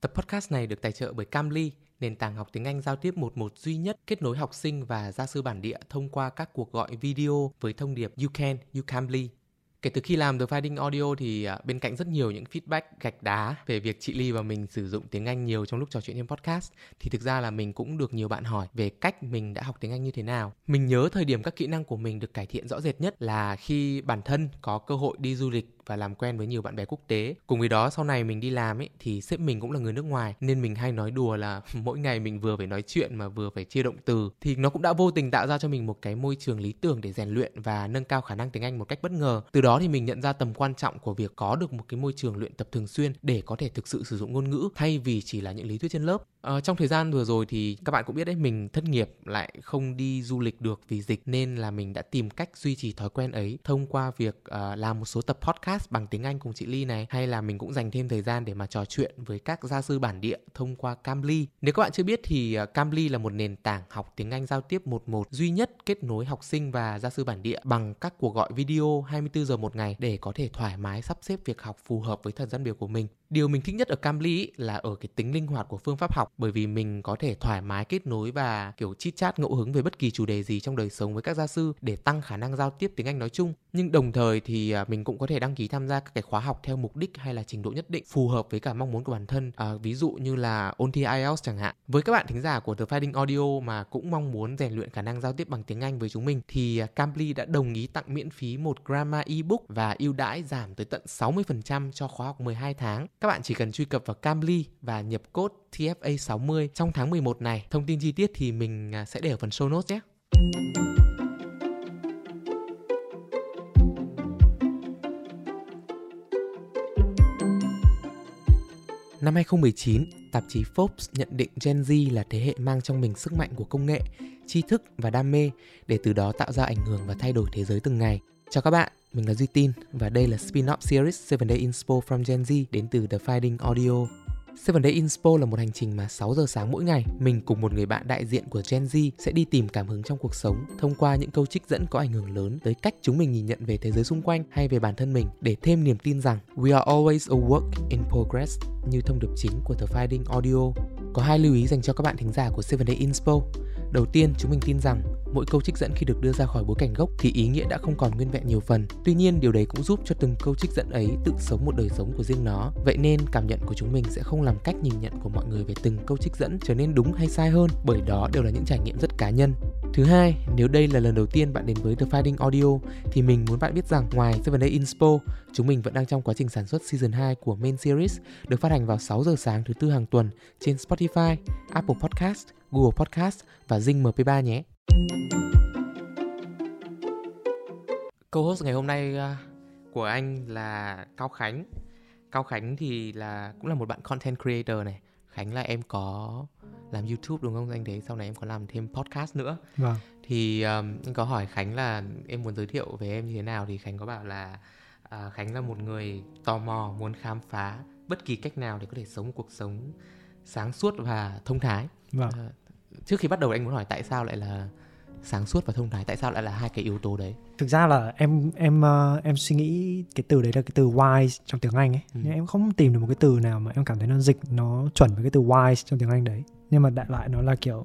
Tập podcast này được tài trợ bởi Camly, nền tảng học tiếng Anh giao tiếp một một duy nhất kết nối học sinh và gia sư bản địa thông qua các cuộc gọi video với thông điệp You can, you Camly. Kể từ khi làm The Finding Audio thì à, bên cạnh rất nhiều những feedback gạch đá về việc chị Ly và mình sử dụng tiếng Anh nhiều trong lúc trò chuyện trên podcast thì thực ra là mình cũng được nhiều bạn hỏi về cách mình đã học tiếng Anh như thế nào. Mình nhớ thời điểm các kỹ năng của mình được cải thiện rõ rệt nhất là khi bản thân có cơ hội đi du lịch và làm quen với nhiều bạn bè quốc tế. Cùng với đó sau này mình đi làm ấy thì sếp mình cũng là người nước ngoài nên mình hay nói đùa là mỗi ngày mình vừa phải nói chuyện mà vừa phải chia động từ thì nó cũng đã vô tình tạo ra cho mình một cái môi trường lý tưởng để rèn luyện và nâng cao khả năng tiếng Anh một cách bất ngờ. Từ đó thì mình nhận ra tầm quan trọng của việc có được một cái môi trường luyện tập thường xuyên để có thể thực sự sử dụng ngôn ngữ thay vì chỉ là những lý thuyết trên lớp. À, trong thời gian vừa rồi thì các bạn cũng biết đấy mình thất nghiệp lại không đi du lịch được vì dịch nên là mình đã tìm cách duy trì thói quen ấy thông qua việc uh, làm một số tập podcast bằng tiếng Anh cùng chị Ly này, hay là mình cũng dành thêm thời gian để mà trò chuyện với các gia sư bản địa thông qua Cambly. Nếu các bạn chưa biết thì à, Cambly là một nền tảng học tiếng Anh giao tiếp một một duy nhất kết nối học sinh và gia sư bản địa bằng các cuộc gọi video 24 giờ một ngày để có thể thoải mái sắp xếp việc học phù hợp với thời gian biểu của mình. Điều mình thích nhất ở Cambly là ở cái tính linh hoạt của phương pháp học bởi vì mình có thể thoải mái kết nối và kiểu chit chat ngẫu hứng về bất kỳ chủ đề gì trong đời sống với các gia sư để tăng khả năng giao tiếp tiếng Anh nói chung. Nhưng đồng thời thì à, mình cũng có thể đăng ký tham gia các cái khóa học theo mục đích hay là trình độ nhất định phù hợp với cả mong muốn của bản thân. À, ví dụ như là ôn thi IELTS chẳng hạn. Với các bạn thính giả của The Fighting Audio mà cũng mong muốn rèn luyện khả năng giao tiếp bằng tiếng Anh với chúng mình thì à, Cambly đã đồng ý tặng miễn phí một grammar ebook và ưu đãi giảm tới tận 60% cho khóa học 12 tháng. Các bạn chỉ cần truy cập vào Cambly và nhập code TFA60 trong tháng 11 này. Thông tin chi tiết thì mình à, sẽ để ở phần show notes nhé. Năm 2019, tạp chí Forbes nhận định Gen Z là thế hệ mang trong mình sức mạnh của công nghệ, tri thức và đam mê để từ đó tạo ra ảnh hưởng và thay đổi thế giới từng ngày. Chào các bạn, mình là Duy Tin và đây là spin-off series 7 Day Inspo from Gen Z đến từ The Finding Audio. 7 Day Inspo là một hành trình mà 6 giờ sáng mỗi ngày, mình cùng một người bạn đại diện của Gen Z sẽ đi tìm cảm hứng trong cuộc sống thông qua những câu trích dẫn có ảnh hưởng lớn tới cách chúng mình nhìn nhận về thế giới xung quanh hay về bản thân mình để thêm niềm tin rằng we are always a work in progress như thông điệp chính của The Finding Audio. Có hai lưu ý dành cho các bạn thính giả của 7 Day Inspo. Đầu tiên, chúng mình tin rằng mỗi câu trích dẫn khi được đưa ra khỏi bối cảnh gốc thì ý nghĩa đã không còn nguyên vẹn nhiều phần. Tuy nhiên, điều đấy cũng giúp cho từng câu trích dẫn ấy tự sống một đời sống của riêng nó. Vậy nên, cảm nhận của chúng mình sẽ không làm cách nhìn nhận của mọi người về từng câu trích dẫn trở nên đúng hay sai hơn, bởi đó đều là những trải nghiệm rất cá nhân. Thứ hai, nếu đây là lần đầu tiên bạn đến với The Finding Audio thì mình muốn bạn biết rằng ngoài Seven Day Inspo, chúng mình vẫn đang trong quá trình sản xuất season 2 của main series được phát hành vào 6 giờ sáng thứ tư hàng tuần trên Spotify, Apple Podcast, Google Podcast và Zing MP3 nhé. Câu host ngày hôm nay uh, của anh là Cao Khánh. Cao Khánh thì là cũng là một bạn content creator này. Khánh là em có làm YouTube đúng không anh đấy? Sau này em có làm thêm podcast nữa. Vâng. Thì um, anh có hỏi Khánh là em muốn giới thiệu về em như thế nào thì Khánh có bảo là uh, Khánh là một người tò mò muốn khám phá bất kỳ cách nào để có thể sống cuộc sống sáng suốt và thông thái. Vâng. Uh, trước khi bắt đầu anh muốn hỏi tại sao lại là sáng suốt và thông thái tại sao lại là hai cái yếu tố đấy thực ra là em em uh, em suy nghĩ cái từ đấy là cái từ wise trong tiếng anh ấy ừ. nhưng em không tìm được một cái từ nào mà em cảm thấy nó dịch nó chuẩn với cái từ wise trong tiếng anh đấy nhưng mà đại loại nó là kiểu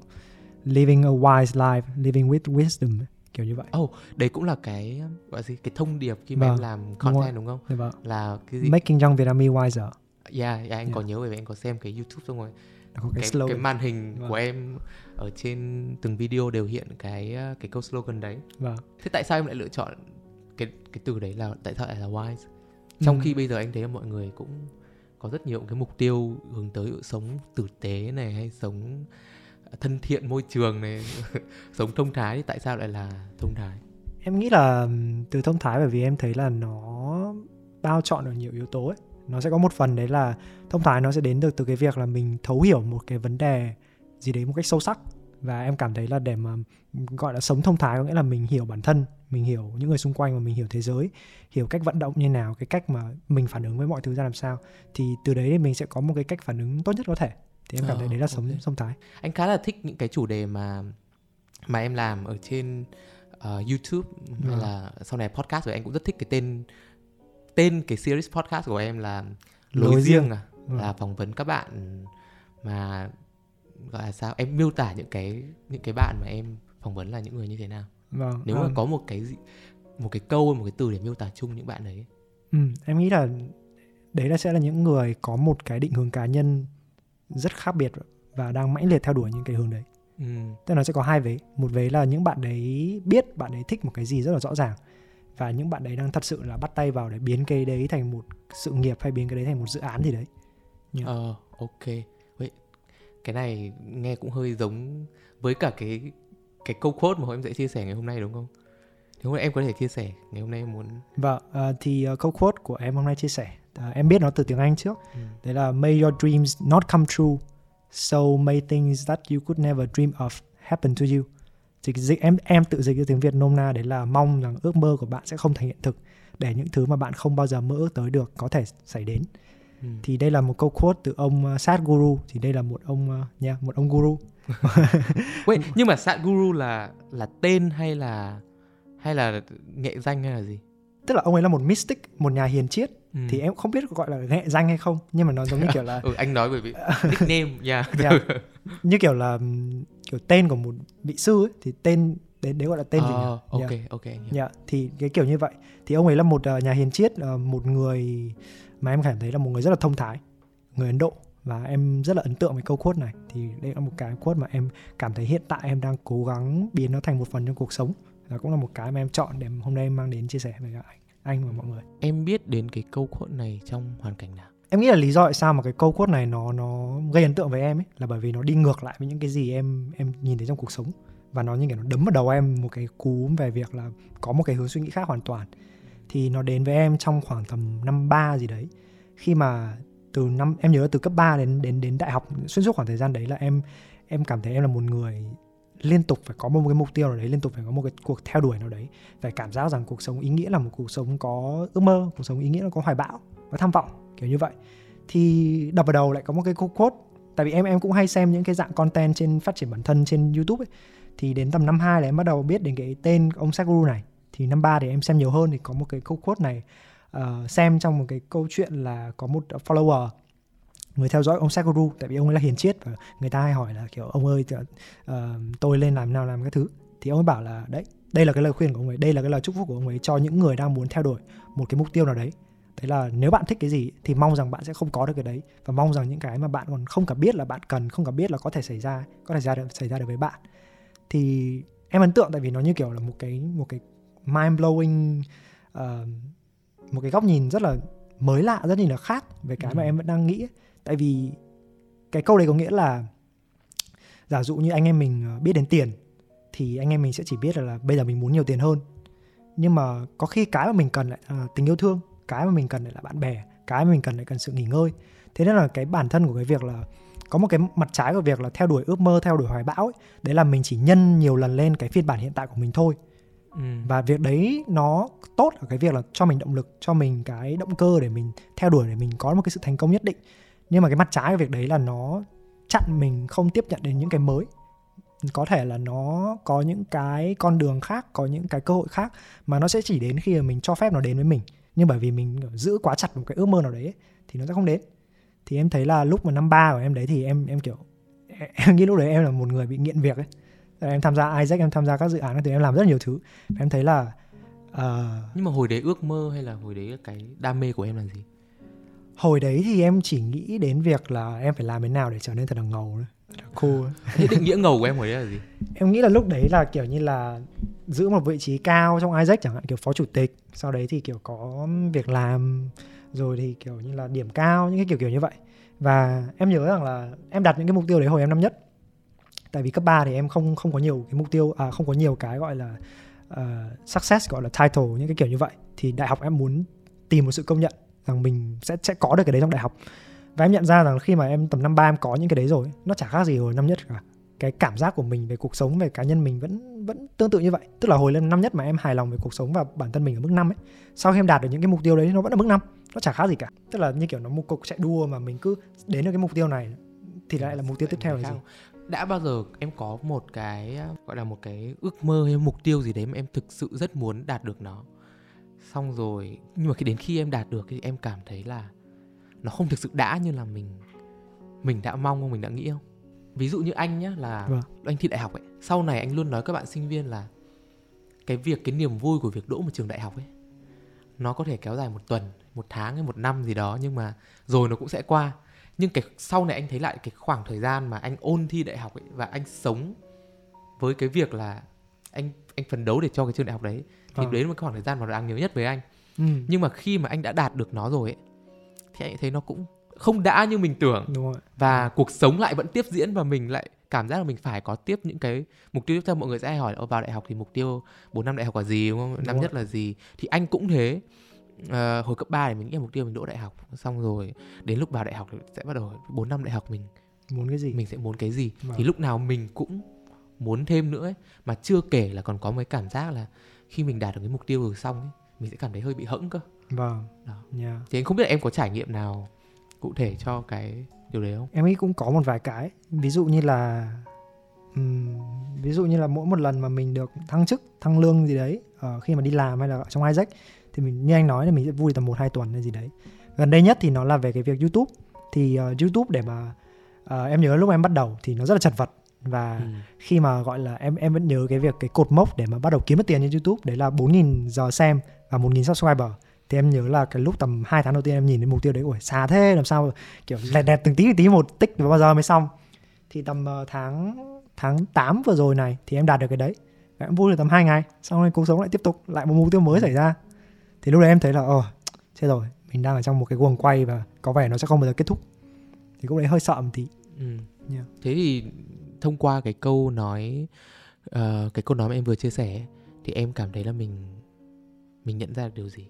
living a wise life living with wisdom kiểu như vậy. Oh, đấy cũng là cái gọi gì cái thông điệp khi mà vâng, em làm content đúng, đúng không? Dạ vâng. Là cái gì? Making young Vietnamese wiser. Yeah, yeah anh yeah. có nhớ bởi vì anh có xem cái YouTube xong rồi có cái, cái, cái màn hình vâng. của em ở trên từng video đều hiện cái ờ, cái câu slogan đấy. Vâng. Thế tại sao em lại lựa chọn cái cái từ đấy là tại sao lại là wise? Trong ừ. khi bây giờ anh thấy là mọi người cũng có rất nhiều cái mục tiêu hướng tới sống tử tế này hay sống thân thiện môi trường này, sống thông thái tại sao lại là thông thái? Em nghĩ là từ thông thái bởi vì em thấy là nó bao chọn được nhiều yếu tố ấy nó sẽ có một phần đấy là thông thái nó sẽ đến được từ cái việc là mình thấu hiểu một cái vấn đề gì đấy một cách sâu sắc và em cảm thấy là để mà gọi là sống thông thái có nghĩa là mình hiểu bản thân mình hiểu những người xung quanh và mình hiểu thế giới hiểu cách vận động như nào cái cách mà mình phản ứng với mọi thứ ra làm sao thì từ đấy thì mình sẽ có một cái cách phản ứng tốt nhất có thể thì em cảm thấy đấy là sống okay. thông thái anh khá là thích những cái chủ đề mà mà em làm ở trên uh, YouTube hay ừ. là sau này podcast rồi anh cũng rất thích cái tên tên cái series podcast của em là lối, lối riêng. riêng à Vâng. là phỏng vấn các bạn mà gọi là sao em miêu tả những cái những cái bạn mà em phỏng vấn là những người như thế nào vâng nếu mà ờm, có một cái gì một cái câu một cái từ để miêu tả chung những bạn đấy Ừ, em nghĩ là đấy là sẽ là những người có một cái định hướng cá nhân rất khác biệt và đang mãnh liệt theo đuổi những cái hướng đấy. ừ. Tức là nó sẽ có hai vế. Một vế là những bạn đấy biết bạn ấy thích một cái gì rất là rõ ràng và những bạn đấy đang thật sự là bắt tay vào để biến cái đấy thành một sự nghiệp hay biến cái đấy thành một dự án gì đấy. Yeah. Ờ, ok. Vậy cái này nghe cũng hơi giống với cả cái cái câu quote mà em sẽ chia sẻ ngày hôm nay đúng không? Nếu em có thể chia sẻ ngày hôm nay em muốn Và ờ, thì ờ, câu quote của em hôm nay chia sẻ, ờ, em biết nó từ tiếng Anh trước. ừ. Đấy là May your dreams not come true, so may things that you could never dream of happen to you. Cái dịch em em tự dịch cái tiếng Việt nôm na đấy là mong rằng ước mơ của bạn sẽ không thành hiện thực để những thứ mà bạn không bao giờ mơ ước tới được có thể xảy đến. Ừ. Thì đây là một câu quote từ ông uh, Sadhguru thì đây là một ông uh, nha, một ông guru. Wait, nhưng mà Sadhguru là là tên hay là hay là nghệ danh hay là gì? Tức là ông ấy là một mystic, một nhà hiền triết Ừ. thì em không biết gọi là nghệ danh hay không nhưng mà nó giống như kiểu là ừ, anh nói bởi vì nickname yeah. Yeah. như kiểu là kiểu tên của một vị sư ấy thì tên đấy, đấy gọi là tên gì nhỉ? Ờ, ok Yeah. ok hiểu. Dạ, thì cái kiểu như vậy thì ông ấy là một ờ, nhà hiền triết ờ, một người mà em cảm thấy là một người rất là thông thái người Ấn Độ và em rất là ấn tượng với câu quote này thì đây là một cái quote mà em cảm thấy hiện tại em đang cố gắng biến nó thành một phần trong cuộc sống và cũng là một cái mà em chọn để hôm nay em mang đến chia sẻ với cả anh anh và mọi người. Em biết đến cái câu quote này trong hoàn cảnh nào? em nghĩ là lý do tại sao mà cái câu quote này nó nó gây ấn tượng với em ấy là bởi vì nó đi ngược lại với những cái gì em em nhìn thấy trong cuộc sống. Và nó như kiểu nó đấm vào đầu em một cái cú về việc là có một cái hướng suy nghĩ khác hoàn toàn. Thì nó đến với em trong khoảng tầm năm ba gì đấy. Khi mà từ năm em nhớ là từ cấp 3 đến đến đến đại học xuyên suốt khoảng thời gian đấy là em em cảm thấy em là một người liên tục phải có một cái mục tiêu nào đấy liên tục phải có một cái cuộc theo đuổi nào đấy phải cảm giác rằng cuộc sống ý nghĩa là một cuộc sống có ước mơ cuộc sống ý nghĩa là có hoài bão có tham vọng kiểu như vậy. Thì đập vào đầu lại có một cái câu quote. Tại vì em em cũng hay xem những cái dạng content trên phát triển bản thân trên YouTube ấy. Thì đến tầm năm 2 là em bắt đầu biết đến cái tên ông Sadhguru này. Thì năm 3 thì em xem nhiều hơn thì có một cái câu quote này uh, xem trong một cái câu chuyện là có một follower người theo dõi ông Sadhguru tại vì ông ấy là hiền triết và người ta hay hỏi là kiểu ông ơi ờ, tôi lên làm nào làm cái thứ thì ông ấy bảo là đấy đây là cái lời khuyên của ông ấy đây là cái lời chúc phúc của ông ấy cho những người đang muốn theo đuổi một cái mục tiêu nào đấy đấy là nếu bạn thích cái gì thì mong rằng bạn sẽ không có được cái đấy và mong rằng những cái mà bạn còn không cả biết là bạn cần không cả biết là có thể xảy ra có thể ra được xảy ra được với bạn thì em ấn tượng tại vì nó như kiểu là một cái một cái mind blowing một cái góc nhìn rất là mới lạ rất nhìn là khác về cái mà Ừ. em vẫn đang nghĩ ấy. Tại vì cái câu đấy có nghĩa là giả dụ như anh em mình ờ, biết đến tiền thì anh em mình sẽ chỉ biết là, là bây giờ mình muốn nhiều tiền hơn. Nhưng mà có khi cái mà mình cần lại là tình yêu thương cái mà mình cần lại là bạn bè cái mà mình cần lại cần sự nghỉ ngơi. Thế nên là cái bản thân của cái việc là có một cái mặt trái của việc là theo đuổi ước mơ theo đuổi hoài bão ấy, đấy là mình chỉ nhân nhiều lần lên cái phiên bản hiện tại của mình thôi. Ừ. và việc đấy nó tốt ở cái việc là cho mình động lực cho mình cái động cơ để mình theo đuổi để mình có một cái sự thành công nhất định nhưng mà cái mặt trái của việc đấy là nó chặn mình không tiếp nhận đến những cái mới. Có thể là nó có những cái con đường khác có những cái cơ hội khác mà nó sẽ chỉ đến khi mà mình cho phép nó đến với mình. Nhưng bởi vì mình giữ quá chặt một cái ước mơ nào đấy ấy, thì nó sẽ không đến. Thì em thấy là lúc mà năm ba của em đấy thì em em kiểu em nghĩ lúc đấy em là một người bị nghiện việc ấy. Em tham gia Isaac em tham gia các dự án thì em làm rất nhiều thứ. Em thấy là uh... Nhưng mà hồi đấy ước mơ hay là hồi đấy cái đam mê của em là gì? Hồi đấy thì em chỉ nghĩ đến việc là em phải làm thế nào để trở nên thật là ngầu thật là cool. Thế định nghĩa ngầu của em hồi đấy là gì? em nghĩ là lúc đấy là kiểu như là giữ một vị trí cao trong Isaac chẳng hạn kiểu phó chủ tịch. Sau đấy thì kiểu có việc làm rồi thì kiểu như là điểm cao những cái kiểu kiểu như vậy. Và em nhớ rằng là em đặt những cái mục tiêu đấy hồi em năm nhất. Tại vì cấp 3 thì em không không có nhiều cái mục tiêu à không có nhiều cái gọi là uh, success gọi là title những cái kiểu như vậy. Thì đại học em muốn tìm một sự công nhận rằng mình sẽ sẽ có được cái đấy trong đại học. Và em nhận ra rằng khi mà em tầm năm ba em có những cái đấy rồi, nó chả khác gì hồi năm nhất cả. Cái cảm giác của mình về cuộc sống, về cá nhân mình vẫn vẫn tương tự như vậy. Tức là hồi lên năm nhất mà em hài lòng về cuộc sống và bản thân mình ở mức năm ấy, sau khi em đạt được những cái mục tiêu đấy nó vẫn ở mức năm, nó chả khác gì cả. Tức là như kiểu nó một cuộc chạy đua mà mình cứ đến được cái mục tiêu này thì lại là mục tiêu tiếp theo là gì? Đã bao giờ em có một cái, gọi là một cái ước mơ hay mục tiêu gì đấy mà em thực sự rất muốn đạt được nó. Xong rồi nhưng mà khi đến khi em đạt được thì em cảm thấy là nó không thực sự đã như là mình mình đã mong không mình đã nghĩ không ví dụ như anh nhá là Vâng. anh thi đại học ấy sau này anh luôn nói các bạn sinh viên là cái việc cái niềm vui của việc đỗ một trường đại học ấy nó có thể kéo dài một tuần một tháng hay một năm gì đó nhưng mà rồi nó cũng sẽ qua nhưng cái sau này anh thấy lại cái khoảng thời gian mà anh ôn thi đại học ấy và anh sống với cái việc là anh anh phấn đấu để cho cái trường đại học đấy thì Vâng. đấy là một cái khoảng thời gian mà đáng nhớ nhất với anh ừ. nhưng mà khi mà anh đã đạt được nó rồi ấy thì anh thấy nó cũng không đã như mình tưởng đúng rồi và cuộc sống lại vẫn tiếp diễn và mình lại cảm giác là mình phải có tiếp những cái mục tiêu tiếp theo mọi người sẽ hay hỏi là "Ơ, vào đại học thì mục tiêu 4 năm đại học là gì đúng không năm rồi. nhất là gì thì anh cũng thế Ờ, hồi cấp 3 thì mình nghĩ là mục tiêu mình đỗ đại học xong rồi đến lúc vào đại học thì sẽ bắt đầu 4 năm đại học mình muốn cái gì mình sẽ muốn cái gì Vâng. thì lúc nào mình cũng muốn thêm nữa ấy. mà chưa kể là còn có mấy cảm giác là khi mình đạt được cái mục tiêu rồi xong ấy, mình sẽ cảm thấy hơi bị hẫng cơ. Vâng. Đó. yeah. thì anh không biết là em có trải nghiệm nào cụ thể cho cái điều đấy không? Em nghĩ cũng có một vài cái. Ví dụ như là ừm, ví dụ như là mỗi một lần mà mình được thăng chức thăng lương gì đấy ờ, khi mà đi làm hay là trong Isaac thì mình như anh nói là mình sẽ vui tầm một hai tuần hay gì đấy. Gần đây nhất thì nó là về cái việc YouTube. Thì ờ, YouTube để mà ờ, em nhớ lúc em bắt đầu thì nó rất là chật vật và ừ. khi mà gọi là em em vẫn nhớ cái việc cái cột mốc để mà bắt đầu kiếm được tiền trên YouTube đấy là 4.000 giờ xem và 1.000 subscriber. Thì em nhớ là cái lúc tầm 2 tháng đầu tiên em nhìn đến mục tiêu đấy ủa xa thế làm sao kiểu lẹt đẹt từng tí từng tí một tích và bao giờ mới xong. Thì tầm ờ, tháng tháng 8 vừa rồi này thì em đạt được cái đấy. Em vui được tầm 2 ngày xong rồi cuộc sống lại tiếp tục lại một mục tiêu mới xảy ra. Thì lúc đấy em thấy là ờ chết rồi mình đang ở trong một cái guồng quay và có vẻ nó sẽ không bao giờ kết thúc. Thì lúc đấy hơi sợ một tí. Ừ. Yeah. Thế thì thông qua cái câu nói ờ, cái câu nói mà em vừa chia sẻ thì em cảm thấy là mình mình nhận ra được điều gì?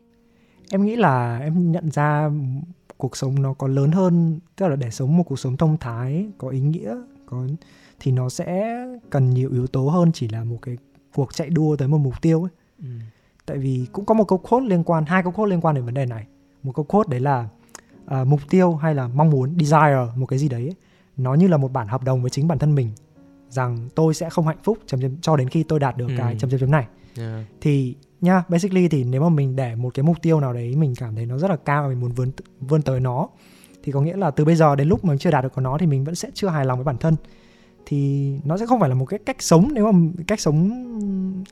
em nghĩ là em nhận ra cuộc sống nó có lớn hơn tức là để sống một cuộc sống thông thái có ý nghĩa có thì nó sẽ cần nhiều yếu tố hơn chỉ là một cái cuộc chạy đua tới một mục tiêu ấy Ừ. tại vì cũng có một câu quote liên quan hai câu quote liên quan đến vấn đề này một câu quote đấy là à, mục tiêu hay là mong muốn desire một cái gì đấy ấy, nó như là một bản hợp đồng với chính bản thân mình rằng tôi sẽ không hạnh phúc chấm chấm cho đến khi tôi đạt được cái Ừ. chấm chấm chấm này Yeah. thì nha basically thì nếu mà mình để một cái mục tiêu nào đấy mình cảm thấy nó rất là cao và mình muốn vươn vươn tới nó thì có nghĩa là từ bây giờ đến lúc mình chưa đạt được có nó thì mình vẫn sẽ chưa hài lòng với bản thân thì nó sẽ không phải là một cái cách sống nếu mà cách sống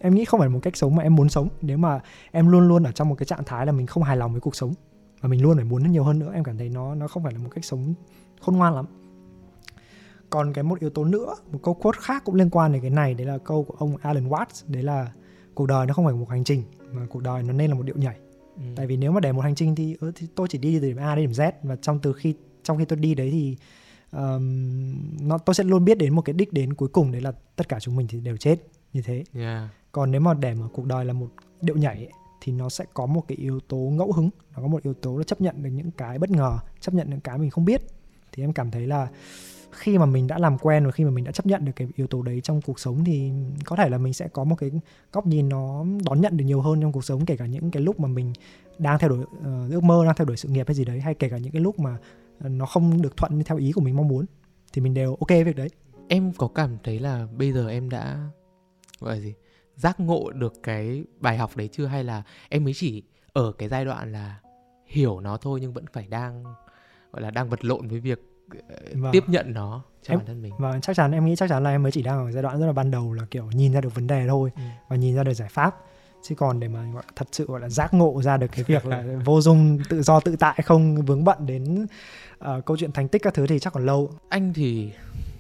em nghĩ không phải là một cách sống mà em muốn sống nếu mà em luôn luôn ở trong một cái trạng thái là mình không hài lòng với cuộc sống và mình luôn phải muốn nhiều hơn nữa em cảm thấy nó nó không phải là một cách sống khôn ngoan lắm còn cái một yếu tố nữa một câu quote khác cũng liên quan đến cái này đấy là câu của ông Alan Watts đấy là cuộc đời nó không phải một hành trình mà cuộc đời nó nên là một điệu nhảy Ừ. tại vì nếu mà để một hành trình thì, ừ, thì tôi chỉ đi từ điểm A đến điểm Z và trong từ khi trong khi tôi đi đấy thì um, nó tôi sẽ luôn biết đến một cái đích đến cuối cùng đấy là tất cả chúng mình thì đều chết như thế Yeah. còn nếu mà để mà cuộc đời là một điệu nhảy ấy, thì nó sẽ có một cái yếu tố ngẫu hứng nó có một yếu tố là chấp nhận được những cái bất ngờ chấp nhận những cái mình không biết thì em cảm thấy là khi mà mình đã làm quen và khi mà mình đã chấp nhận được cái yếu tố đấy trong cuộc sống thì có thể là mình sẽ có một cái góc nhìn nó đón nhận được nhiều hơn trong cuộc sống kể cả những cái lúc mà mình đang theo đuổi uh, ước mơ đang theo đuổi sự nghiệp hay gì đấy hay kể cả những cái lúc mà ờ, nó không được thuận theo ý của mình mong muốn thì mình đều ok việc đấy Em có cảm thấy là bây giờ em đã gọi là gì? Giác ngộ được cái bài học đấy chưa hay là em mới chỉ ở cái giai đoạn là hiểu nó thôi nhưng vẫn phải đang gọi là đang vật lộn với việc Vâng. tiếp nhận nó cho Em- bản thân mình. và chắc chắn em nghĩ chắc chắn là em mới chỉ đang ở giai đoạn rất là ban đầu là kiểu nhìn ra được vấn đề thôi Ừ. và nhìn ra được giải pháp chứ còn để mà gọi thật sự gọi là giác ngộ ra được cái việc là vô dung tự do tự tại không vướng bận đến ờ, câu chuyện thành tích các thứ thì chắc còn lâu Anh thì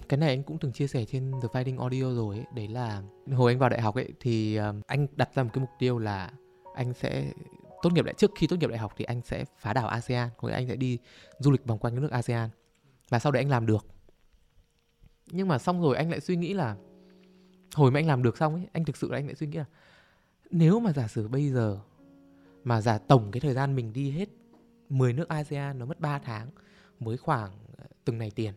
cái này anh cũng từng chia sẻ trên The Fighting Audio rồi ấy, đấy là hồi anh vào đại học ấy thì um, anh đặt ra một cái mục tiêu là anh sẽ tốt nghiệp đại trước khi tốt nghiệp đại học thì anh sẽ phá đảo ASEAN, có nghĩa anh sẽ đi du lịch vòng quanh các nước ASEAN. Và sau đấy anh làm được. Nhưng mà xong rồi anh lại suy nghĩ là hồi mà anh làm được xong ấy, anh thực sự là anh lại suy nghĩ là nếu mà giả sử bây giờ mà giả tổng cái thời gian mình đi hết 10 nước ASEAN nó mất 3 tháng với khoảng ờ, từng này tiền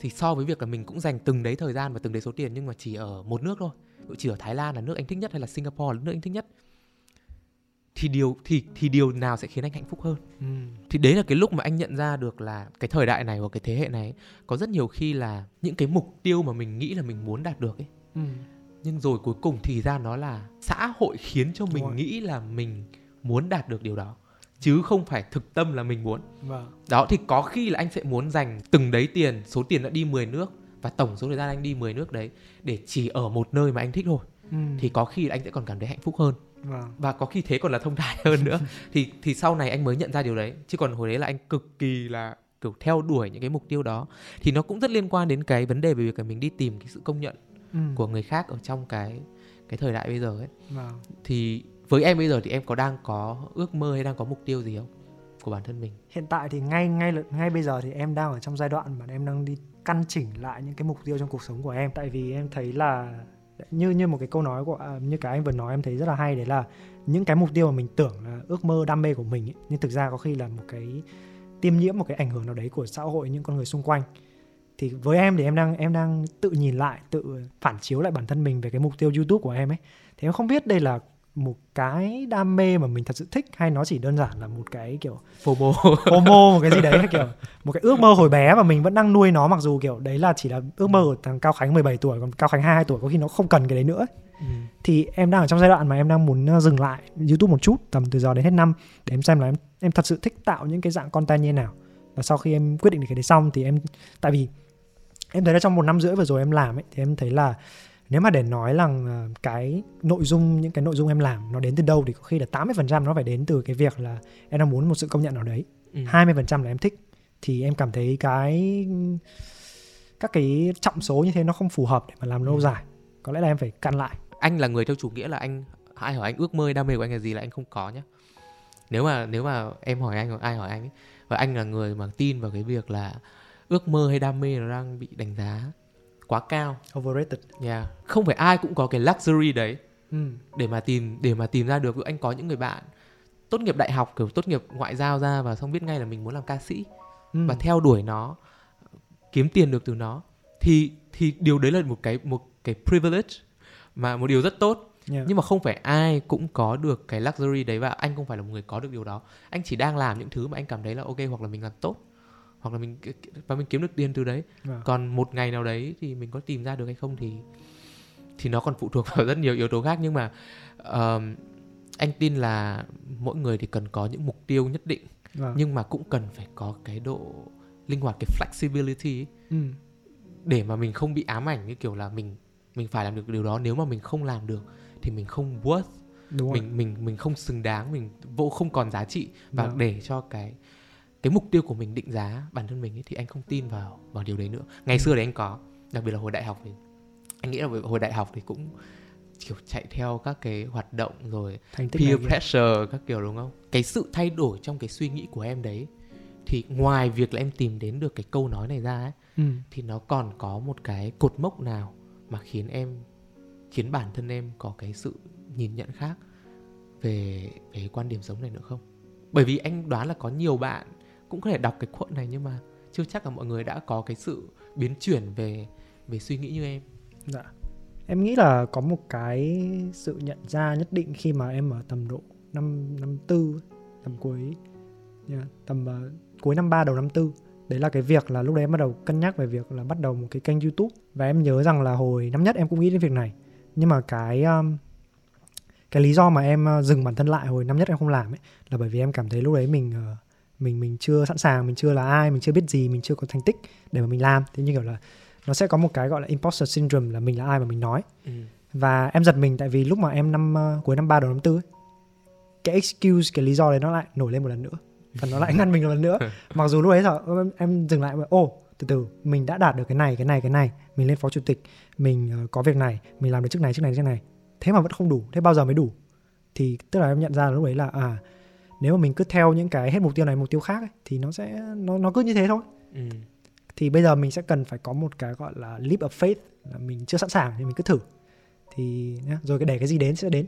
thì so với việc là mình cũng dành từng đấy thời gian và từng đấy số tiền nhưng mà chỉ ở một nước thôi chỉ ở Thái Lan là nước anh thích nhất hay là Singapore là nước anh thích nhất thì điều thì thì điều nào sẽ khiến anh hạnh phúc hơn? Thì đấy là cái lúc mà anh nhận ra được là cái thời đại này hoặc cái thế hệ này có rất nhiều khi là những cái mục tiêu mà mình nghĩ là mình muốn đạt được ấy. Nhưng rồi cuối cùng thì ra nó là xã hội khiến cho Đúng mình rồi. nghĩ là mình muốn đạt được điều đó chứ không phải thực tâm là mình muốn. Vâng. Đó thì có khi là anh sẽ muốn dành từng đấy tiền số tiền đã đi 10 nước và tổng số thời gian anh đi 10 nước đấy để chỉ ở một nơi mà anh thích thôi. Ừ. thì có khi là anh sẽ còn cảm thấy hạnh phúc hơn vâng. Và có khi thế còn là thông thái hơn nữa. Thì thì sau này anh mới nhận ra điều đấy. Chứ còn hồi đấy là anh cực kỳ là kiểu theo đuổi những cái mục tiêu đó. Thì nó cũng rất liên quan đến cái vấn đề về việc là mình đi tìm cái sự công nhận ừ. của người khác ở trong cái cái thời đại bây giờ ấy. Vâng. Thì với em bây giờ thì em có đang có ước mơ hay đang có mục tiêu gì không? Của bản thân mình. Hiện tại thì ngay ngay ngay bây giờ thì em đang ở trong giai đoạn mà em đang đi căn chỉnh lại những cái mục tiêu trong cuộc sống của em. Tại vì em thấy là như như một cái câu nói của à, như cái anh vừa nói em thấy rất là hay đấy là những cái mục tiêu mà mình tưởng là ước mơ đam mê của mình ấy, nhưng thực ra có khi là một cái tiêm nhiễm một cái ảnh hưởng nào đấy của xã hội những con người xung quanh. Thì với em thì em đang em đang tự nhìn lại tự phản chiếu lại bản thân mình về cái mục tiêu YouTube của em ấy. Thì em không biết đây là một cái đam mê mà mình thật sự thích hay nó chỉ đơn giản là một cái kiểu FOMO? FOMO một cái gì đấy kiểu một cái ước mơ hồi bé và mình vẫn đang nuôi nó mặc dù kiểu đấy là chỉ là ước mơ của thằng Cao Khánh 17 tuổi còn Cao Khánh 22 tuổi có khi nó không cần cái đấy nữa ừ. thì em đang ở trong giai đoạn mà em đang muốn ờ, dừng lại YouTube một chút tầm từ giờ đến hết năm để em xem là em em thật sự thích tạo những cái dạng content như thế nào. Và sau khi em quyết định được cái đấy xong thì em tại vì em thấy là trong một năm rưỡi vừa rồi em làm ấy thì em thấy là nếu mà để nói là ờ, cái nội dung những cái nội dung em làm nó đến từ đâu thì có khi là 80% nó phải đến từ cái việc là em đang muốn một sự công nhận nào đấy. Ừ. 20% là em thích. Thì em cảm thấy cái các cái trọng số như thế nó không phù hợp để mà làm lâu Ừ. dài. Có lẽ là em phải căn lại. Anh là người theo chủ nghĩa là anh ai hỏi anh ước mơ đam mê của anh là gì là anh không có nhá. Nếu mà nếu mà em hỏi anh hoặc ai hỏi anh ấy, và anh là người mà tin vào cái việc là ước mơ hay đam mê nó đang bị đánh giá quá cao overrated nha không phải ai cũng có cái luxury đấy ừ. để mà tìm để mà tìm ra được anh có những người bạn tốt nghiệp đại học kiểu tốt nghiệp ngoại giao ra và xong biết ngay là mình muốn làm ca sĩ Ừ. và theo đuổi nó kiếm tiền được từ nó thì thì điều đấy là một cái một cái privilege mà một điều rất tốt Yeah. nhưng mà không phải ai cũng có được cái luxury đấy và anh không phải là một người có được điều đó anh chỉ đang làm những thứ mà anh cảm thấy là ok hoặc là mình làm tốt hoặc là mình và mình kiếm được tiền từ đấy Vâng. còn một ngày nào đấy thì mình có tìm ra được hay không thì thì nó còn phụ thuộc vào rất nhiều yếu tố khác nhưng mà ờm, anh tin là mỗi người thì cần có những mục tiêu nhất định Vâng. nhưng mà cũng cần phải có cái độ linh hoạt cái flexibility ấy, ừ. để mà mình không bị ám ảnh như kiểu là mình mình phải làm được điều đó nếu mà mình không làm được thì mình không worth đúng rồi mình mình mình không xứng đáng mình vô không còn giá trị và Vâng. để cho cái cái mục tiêu của mình định giá bản thân mình ấy, thì anh không tin vào vào điều đấy nữa. Ngày xưa thì anh có đặc biệt là hồi đại học thì anh nghĩ là hồi đại học thì cũng kiểu chạy theo các cái hoạt động rồi thành tích peer pressure các kiểu đúng không? Cái sự thay đổi trong cái suy nghĩ của em đấy thì ngoài việc là em tìm đến được cái câu nói này ra ấy ừ. thì nó còn có một cái cột mốc nào mà khiến em khiến bản thân em có cái sự nhìn nhận khác về về cái quan điểm sống này nữa không? Bởi vì anh đoán là có nhiều bạn cũng có thể đọc cái quote này nhưng mà chưa chắc là mọi người đã có cái sự biến chuyển về về suy nghĩ như em. Dạ. Em nghĩ là có một cái sự nhận ra nhất định khi mà em ở tầm độ năm năm tư tầm cuối yeah, tầm uh, cuối năm 3 đầu năm tư. Đấy là cái việc là lúc đấy em bắt đầu cân nhắc về việc là bắt đầu một cái kênh YouTube. Và em nhớ rằng là hồi năm nhất em cũng nghĩ đến việc này. Nhưng mà cái um, cái lý do mà em ờ, dừng bản thân lại hồi năm nhất em không làm ấy là bởi vì em cảm thấy lúc đấy mình uh, mình mình chưa sẵn sàng mình chưa là ai mình chưa biết gì mình chưa có thành tích để mà mình làm. Thế như kiểu là nó sẽ có một cái gọi là imposter syndrome là mình là ai mà mình nói. Ừ. và em giật mình tại vì lúc mà em năm ờ, cuối năm 3 đầu năm tư ấy, cái excuse cái lý do đấy nó lại nổi lên một lần nữa. Và nó lại ngăn mình một lần nữa. Mặc dù lúc đấy giờ em, em dừng lại và ô từ từ mình đã đạt được cái này cái này cái này mình lên phó chủ tịch mình ờ, có việc này mình làm được chức này chức này chức này. Thế mà vẫn không đủ thế bao giờ mới đủ? Thì tức là em nhận ra là lúc đấy là à nếu mà mình cứ theo những cái hết mục tiêu này mục tiêu khác ấy, thì nó sẽ nó nó cứ như thế thôi. Ừ. thì bây giờ mình sẽ cần phải có một cái gọi là leap of faith là mình chưa sẵn sàng thì mình cứ thử. Thì nhá, rồi cái để cái gì đến sẽ đến.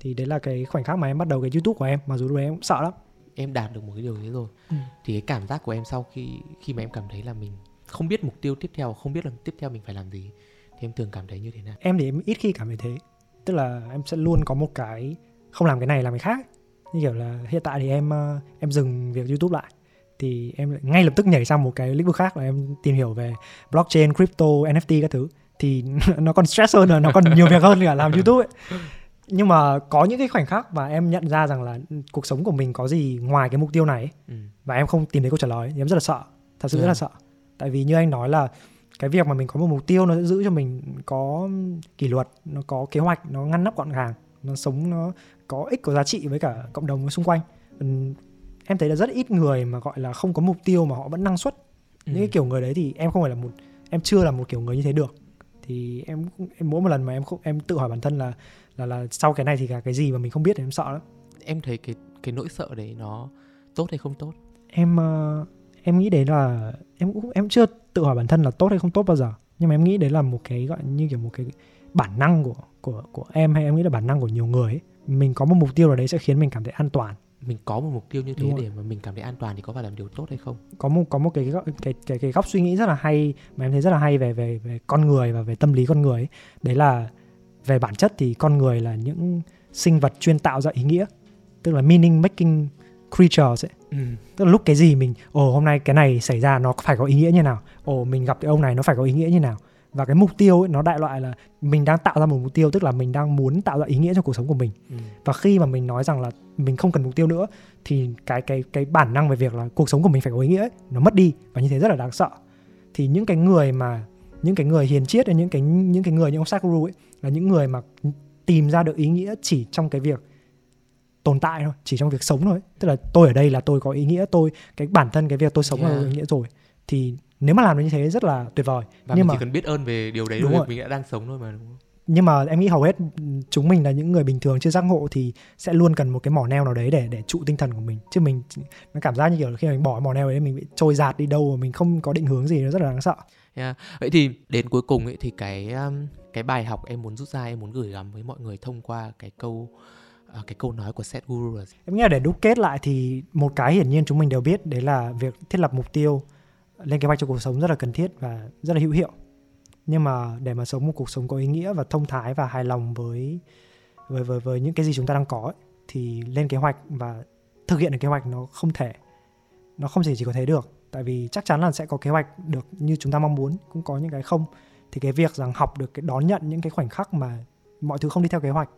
Thì đấy là cái khoảnh khắc mà em bắt đầu cái youtube của em mặc dù lúc đấy em cũng sợ lắm. Em đạt được một cái điều thế rồi. Ừ. thì cái cảm giác của em sau khi khi mà em cảm thấy là mình không biết mục tiêu tiếp theo không biết là tiếp theo mình phải làm gì thì em thường cảm thấy như thế nào? Em thì em ít khi cảm thấy thế. Tức là em sẽ luôn có một cái không làm cái này làm cái khác như kiểu là hiện tại thì em ờ, em dừng việc youtube lại. Thì em lại ngay lập tức nhảy sang một cái lĩnh vực khác là em tìm hiểu về blockchain crypto nft các thứ. Thì nó còn stress hơn là nó còn nhiều việc hơn cả làm youtube ấy. Nhưng mà có những cái khoảnh khắc mà em nhận ra rằng là cuộc sống của mình có gì ngoài cái mục tiêu này ấy, ừ. và em không tìm thấy câu trả lời thì em rất là sợ. Thật sự rất Yeah. là sợ. Tại vì như anh nói là cái việc mà mình có một mục tiêu nó sẽ giữ cho mình có kỷ luật nó có kế hoạch nó ngăn nắp gọn gàng nó sống nó có ích có giá trị với cả cộng đồng xung quanh. Em thấy là rất ít người mà gọi là không có mục tiêu mà họ vẫn năng suất. Ừ. những cái kiểu người đấy thì em không phải là một em chưa là một kiểu người như thế được. Thì em em mỗi một lần mà em không em tự hỏi bản thân là là là sau cái này thì cả cái gì mà mình không biết thì em sợ lắm. Em thấy cái cái nỗi sợ đấy nó tốt hay không tốt? Em ờ, em nghĩ đấy là em cũng em chưa tự hỏi bản thân là tốt hay không tốt bao giờ. Nhưng mà em nghĩ đấy là một cái gọi như kiểu một cái bản năng của của của em hay em nghĩ là bản năng của nhiều người ấy. Mình có một mục tiêu nào đấy sẽ khiến mình cảm thấy an toàn mình có một mục tiêu như thế Đúng rồi. để mà mình cảm thấy an toàn thì có phải làm điều tốt hay không có một có một cái cái cái cái góc suy nghĩ rất là hay mà em thấy rất là hay về về về con người và về tâm lý con người ấy. đấy là về bản chất thì con người là những sinh vật chuyên tạo ra ý nghĩa tức là meaning making creatures ấy ừ. tức là lúc cái gì mình ồ hôm nay cái này xảy ra nó phải có ý nghĩa như nào ồ mình gặp cái ông này nó phải có ý nghĩa như nào và cái mục tiêu ấy, nó đại loại là mình đang tạo ra một mục tiêu tức là mình đang muốn tạo ra ý nghĩa cho cuộc sống của mình Ừ. và khi mà mình nói rằng là mình không cần mục tiêu nữa thì cái cái cái bản năng về việc là cuộc sống của mình phải có ý nghĩa ấy, nó mất đi và như thế rất là đáng sợ thì những cái người mà những cái người hiền triết những cái những cái người như ông Sakura ấy là những người mà tìm ra được ý nghĩa chỉ trong cái việc tồn tại thôi chỉ trong việc sống thôi tức là tôi ở đây là tôi có ý nghĩa tôi cái bản thân cái việc tôi sống là Yeah. có ý nghĩa rồi thì nếu mà làm được như thế rất là tuyệt vời và Nhưng mình mà- chỉ cần biết ơn về điều đấy Đúng thôi rồi. mình đã đang sống thôi mà đúng không nhưng mà em nghĩ hầu hết chúng mình là những người bình thường chưa giác ngộ thì sẽ luôn cần một cái mỏ neo nào đấy để để trụ tinh thần của mình chứ mình nó cảm giác như kiểu là khi mình bỏ mỏ neo đấy mình bị trôi giạt đi đâu mà mình không có định hướng gì nó rất là đáng sợ Yeah. Vậy thì đến cuối cùng ấy thì cái um, cái bài học em muốn rút ra em muốn gửi gắm với mọi người thông qua cái câu à, cái câu nói của Seth Guru là gì? em nghĩ là để đúc kết lại thì một cái hiển nhiên chúng mình đều biết đấy là việc thiết lập mục tiêu lên kế hoạch cho cuộc sống rất là cần thiết và rất là hữu hiệu. Nhưng mà để mà sống một cuộc sống có ý nghĩa và thông thái và hài lòng với với với, với những cái gì chúng ta đang có ấy, thì lên kế hoạch và thực hiện được kế hoạch nó không thể nó không chỉ chỉ có thế được. Tại vì chắc chắn là sẽ có kế hoạch được như chúng ta mong muốn cũng có những cái không. Thì cái việc rằng học được cái đón nhận những cái khoảnh khắc mà mọi thứ không đi theo kế hoạch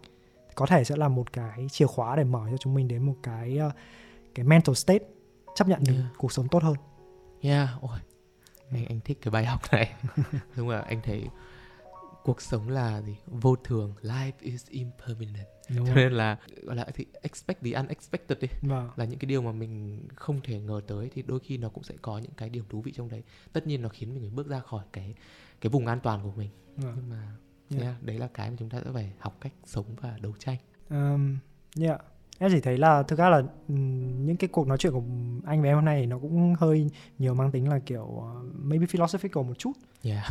có thể sẽ là một cái chìa khóa để mở cho chúng mình đến một cái uh, cái mental state chấp nhận được Yeah. cuộc sống tốt hơn Yeah, ôi anh anh thích cái bài học này. Đúng là anh thấy cuộc sống là gì? Vô thường, life is impermanent. đúng Cho nên là gọi là thì expect the unexpected đi vâng là những cái điều mà mình không thể ngờ tới thì đôi khi nó cũng sẽ có những cái điểm thú vị trong đấy. Tất nhiên nó khiến mình bước ra khỏi cái cái vùng an toàn của mình. vâng. Nhưng mà Yeah. yeah, đấy là cái mà chúng ta sẽ phải học cách sống và đấu tranh. Um, yeah. Em chỉ thấy là thực ra là những cái cuộc nói chuyện của anh và em hôm nay nó cũng hơi nhiều mang tính là kiểu uh, maybe philosophical một chút Yeah.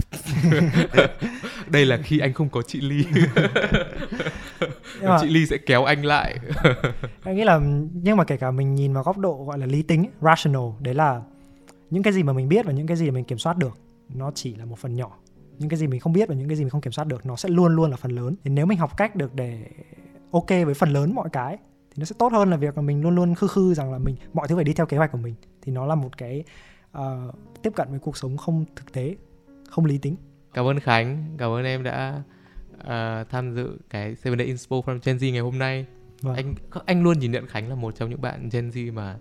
Đây là khi anh không có chị Ly. mà chị Ly sẽ kéo anh lại. em nghĩ là nhưng mà kể cả mình nhìn vào góc độ gọi là lý tính ấy, rational đấy là những cái gì mà mình biết và những cái gì mà mình kiểm soát được nó chỉ là một phần nhỏ những cái gì mình không biết và những cái gì mình không kiểm soát được nó sẽ luôn luôn là phần lớn thì nếu mình học cách được để ok với phần lớn mọi cái thì nó sẽ tốt hơn là việc là mình luôn luôn khư khư rằng là mình mọi thứ phải đi theo kế hoạch của mình thì nó là một cái ờ, tiếp cận với cuộc sống không thực tế không lý tính Cảm ơn Khánh, cảm ơn em đã à, tham dự cái Seven Day Inspo from Gen Z ngày hôm nay. Vâng. Anh anh luôn nhìn nhận Khánh là một trong những bạn Gen Z mà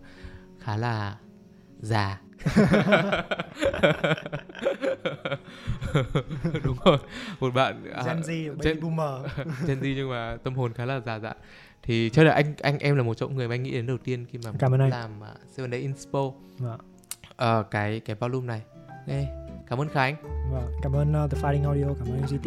khá là già. Đúng rồi, một bạn à, Gen Z, baby Gen- boomer Gen Z nhưng mà tâm hồn khá là già dặn. Thì cho nên anh anh em là một trong những người mà anh nghĩ đến đầu tiên khi mà Cảm ơn anh. làm uh, Seven Day Inspo Vâng. ờ, cái cái volume này. Đây, cảm ơn Khánh. Vâng, cảm ơn uh, The Fighting Audio, cảm ơn UGT.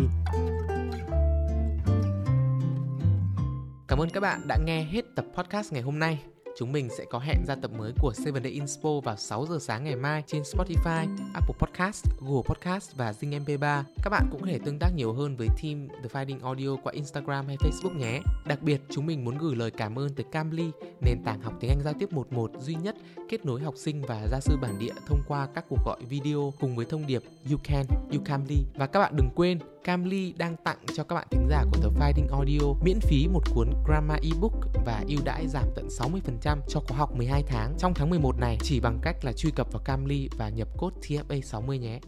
Cảm ơn các bạn đã nghe hết tập podcast ngày hôm nay. Chúng mình sẽ có hẹn ra tập mới của 7 Day Inspo vào 6 giờ sáng ngày mai trên Spotify, Apple Podcast, Google Podcast và Zing MP3. Các bạn cũng có thể tương tác nhiều hơn với team The Finding Audio qua Instagram hay Facebook nhé. Đặc biệt, chúng mình muốn gửi lời cảm ơn tới Cambly, nền tảng học tiếng Anh giao tiếp 11 duy nhất kết nối học sinh và gia sư bản địa thông qua các cuộc gọi video cùng với thông điệp You Can, You Cambly. Và các bạn đừng quên, Cambly đang tặng cho các bạn thính giả của The Finding Audio miễn phí một cuốn grammar ebook và ưu đãi giảm tận 60% cho khóa học 12 tháng trong tháng 11 này, chỉ bằng cách là truy cập vào Camly và nhập code TFA60 nhé.